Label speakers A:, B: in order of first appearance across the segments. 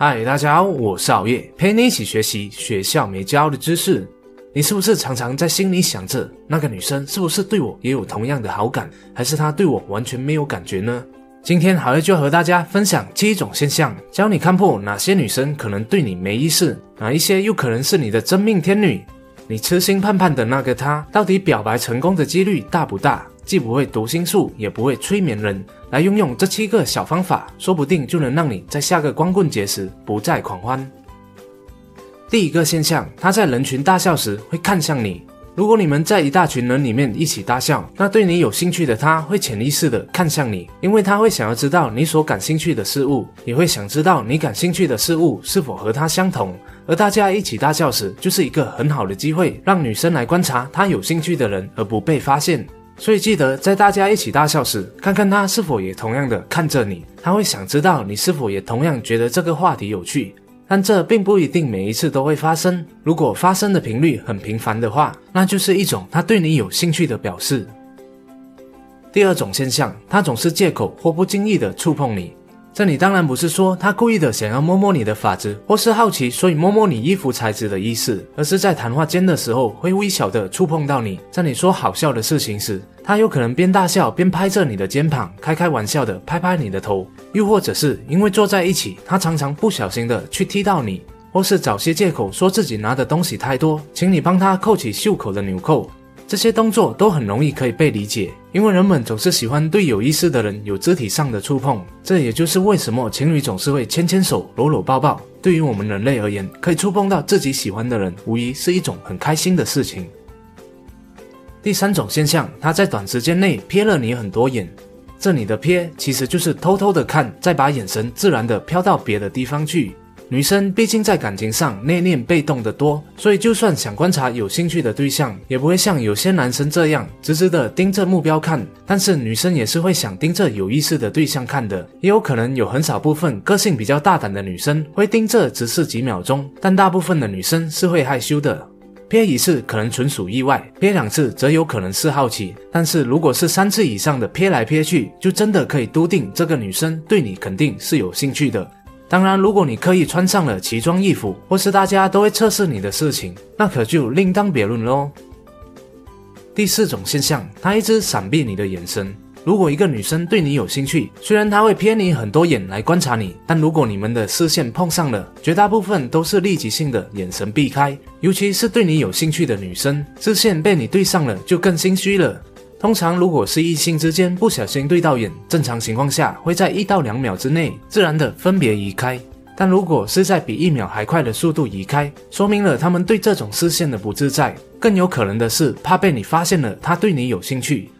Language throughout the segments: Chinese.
A: 嗨，大家好，我是熬夜，陪你一起学习学校没教的知识。你是不是常常在心里想着，那个女生是不是对我也有同样的好感，还是她对我完全没有感觉呢？今天好夜就和大家分享七种现象，教你看破哪些女生可能对你没意思，哪一些又可能是你的真命天女。你痴心盼盼的那个她，到底表白成功的几率大不大？既不会读心术，也不会催眠人，来运用这七个小方法，说不定就能让你在下个光棍节时不再狂欢。第一个现象，他在人群大笑时会看向你。如果你们在一大群人里面一起大笑，那对你有兴趣的他会潜意识的看向你，因为他会想要知道你所感兴趣的事物，也会想知道你感兴趣的事物是否和他相同。而大家一起大笑时，就是一个很好的机会，让女生来观察他有兴趣的人，而不被发现。所以记得在大家一起大笑时，看看他是否也同样的看着你，他会想知道你是否也同样觉得这个话题有趣。但这并不一定每一次都会发生。如果发生的频率很频繁的话，那就是一种他对你有兴趣的表示。第二种现象，他总是借口或不经意的触碰你。这里当然不是说他故意的想要摸摸你的发质，或是好奇所以摸摸你衣服材质的意思，而是在谈话间的时候会微小的触碰到你，在你说好笑的事情时，他有可能边大笑边拍着你的肩膀，开开玩笑的拍拍你的头，又或者是因为坐在一起，他常常不小心的去踢到你，或是找些借口说自己拿的东西太多，请你帮他扣起袖口的纽扣。这些动作都很容易可以被理解，因为人们总是喜欢对有意思的人有肢体上的触碰。这也就是为什么情侣总是会牵牵手、搂搂抱抱。对于我们人类而言，可以触碰到自己喜欢的人，无疑是一种很开心的事情。第三种现象，他在短时间内瞥了你很多眼，这里的瞥其实就是偷偷的看，再把眼神自然的飘到别的地方去。女生毕竟在感情上内敛被动的多，所以就算想观察有兴趣的对象，也不会像有些男生这样直直的盯着目标看。但是女生也是会想盯着有意思的对象看的，也有可能有很少部分个性比较大胆的女生会盯着直视几秒钟，但大部分的女生是会害羞的。瞥一次可能纯属意外，瞥两次则有可能是好奇。但是如果是三次以上的瞥来瞥去，就真的可以笃定这个女生对你肯定是有兴趣的。当然，如果你刻意穿上了奇装异服，或是大家都会测试你的事情，那可就另当别论喽。第四种现象，他一直闪避你的眼神。如果一个女生对你有兴趣，虽然她会瞥你很多眼来观察你，但如果你们的视线碰上了，绝大部分都是立即性的眼神避开。尤其是对你有兴趣的女生，视线被你对上了，就更心虚了。通常，如果是异性之间不小心对到眼，正常情况下会在一到两秒之内自然的分别移开。但如果是在比一秒还快的速度移开，说明了他们对这种视线的不自在。更有可能的是，怕被你发现了他对你有兴趣。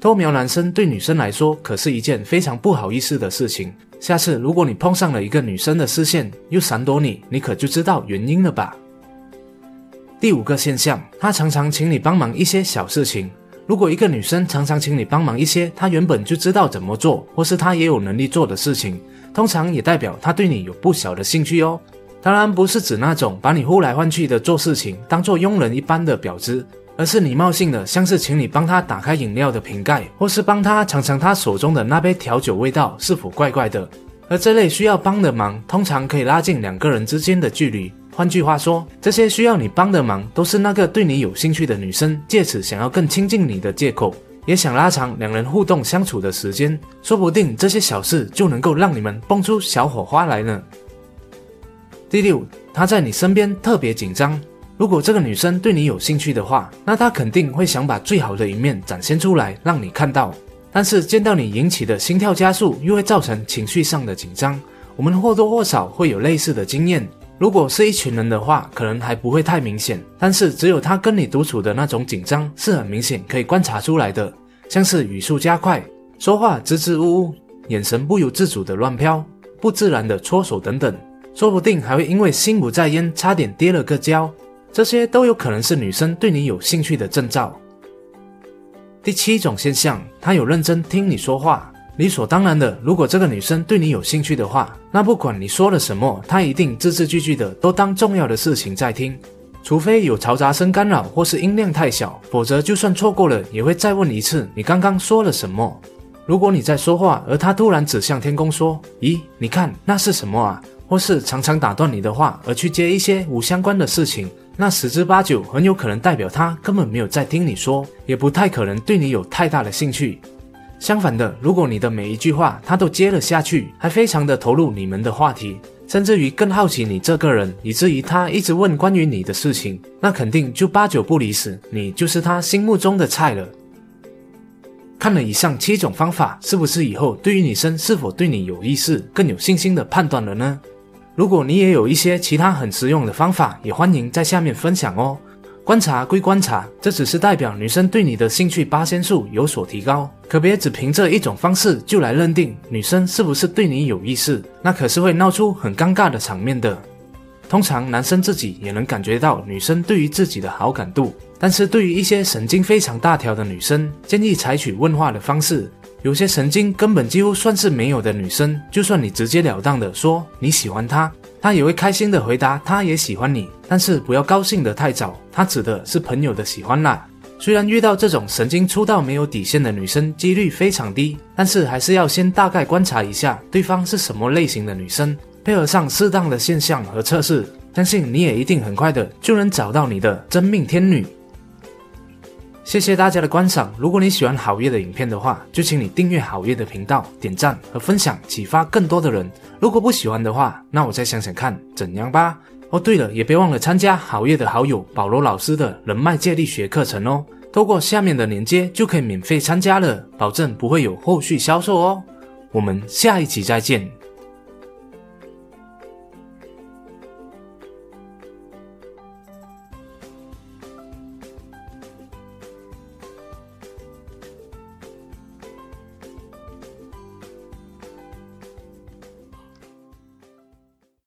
A: 偷瞄男生对女生来说可是一件非常不好意思的事情。下次如果你碰上了一个女生的视线又闪躲你，你可就知道原因了吧？第五个现象，他常常请你帮忙一些小事情。如果一个女生常常请你帮忙一些她原本就知道怎么做，或是她也有能力做的事情，通常也代表她对你有不小的兴趣哦。当然不是指那种把你呼来唤去的做事情，当做佣人一般的婊子，而是礼貌性的，像是请你帮她打开饮料的瓶盖，或是帮她尝尝她手中的那杯调酒味道是否怪怪的。而这类需要帮的忙，通常可以拉近两个人之间的距离。换句话说，这些需要你帮的忙，都是那个对你有兴趣的女生借此想要更亲近你的借口，也想拉长两人互动相处的时间。说不定这些小事就能够让你们蹦出小火花来呢。第六，她在你身边特别紧张。如果这个女生对你有兴趣的话，那她肯定会想把最好的一面展现出来，让你看到。但是见到你引起的心跳加速，又会造成情绪上的紧张。我们或多或少会有类似的经验。如果是一群人的话，可能还不会太明显。但是只有他跟你独处的那种紧张，是很明显可以观察出来的。像是语速加快、说话支支吾吾、眼神不由自主的乱飘、不自然的搓手等等，说不定还会因为心不在焉，差点跌了个跤。这些都有可能是女生对你有兴趣的征兆。第七种现象，她有认真听你说话。理所当然的，如果这个女生对你有兴趣的话，那不管你说了什么，她一定字字句句的都当重要的事情在听，除非有嘈杂声干扰或是音量太小，否则就算错过了，也会再问一次你刚刚说了什么。如果你在说话，而她突然指向天空说：“咦，你看那是什么啊？”或是常常打断你的话而去接一些无相关的事情，那十之八九很有可能代表他根本没有在听你说，也不太可能对你有太大的兴趣。相反的，如果你的每一句话他都接了下去，还非常的投入你们的话题，甚至于更好奇你这个人，以至于他一直问关于你的事情，那肯定就八九不离十，你就是他心目中的菜了。看了以上七种方法，是不是以后对于女生是否对你有意思更有信心的判断了呢？如果你也有一些其他很实用的方法，也欢迎在下面分享哦。观察归观察，这只是代表女生对你的兴趣八仙数有所提高，可别只凭这一种方式就来认定女生是不是对你有意思，那可是会闹出很尴尬的场面的。通常男生自己也能感觉到女生对于自己的好感度，但是对于一些神经非常大条的女生，建议采取问话的方式。有些神经根本几乎算是没有的女生，就算你直截了当的说你喜欢她。她也会开心的回答，她也喜欢你，但是不要高兴的太早。她指的是朋友的喜欢啦。虽然遇到这种神经粗到没有底线的女生几率非常低，但是还是要先大概观察一下对方是什么类型的女生，配合上适当的现象和测试，相信你也一定很快的就能找到你的真命天女。谢谢大家的观赏。如果你喜欢好月的影片的话，就请你订阅好月的频道，点赞和分享，启发更多的人。如果不喜欢的话，那我再想想看怎样吧。哦，对了，也别忘了参加好月的好友保罗老师的人脉借力学课程哦。透过下面的链接就可以免费参加了，保证不会有后续销售哦。我们下一集再见。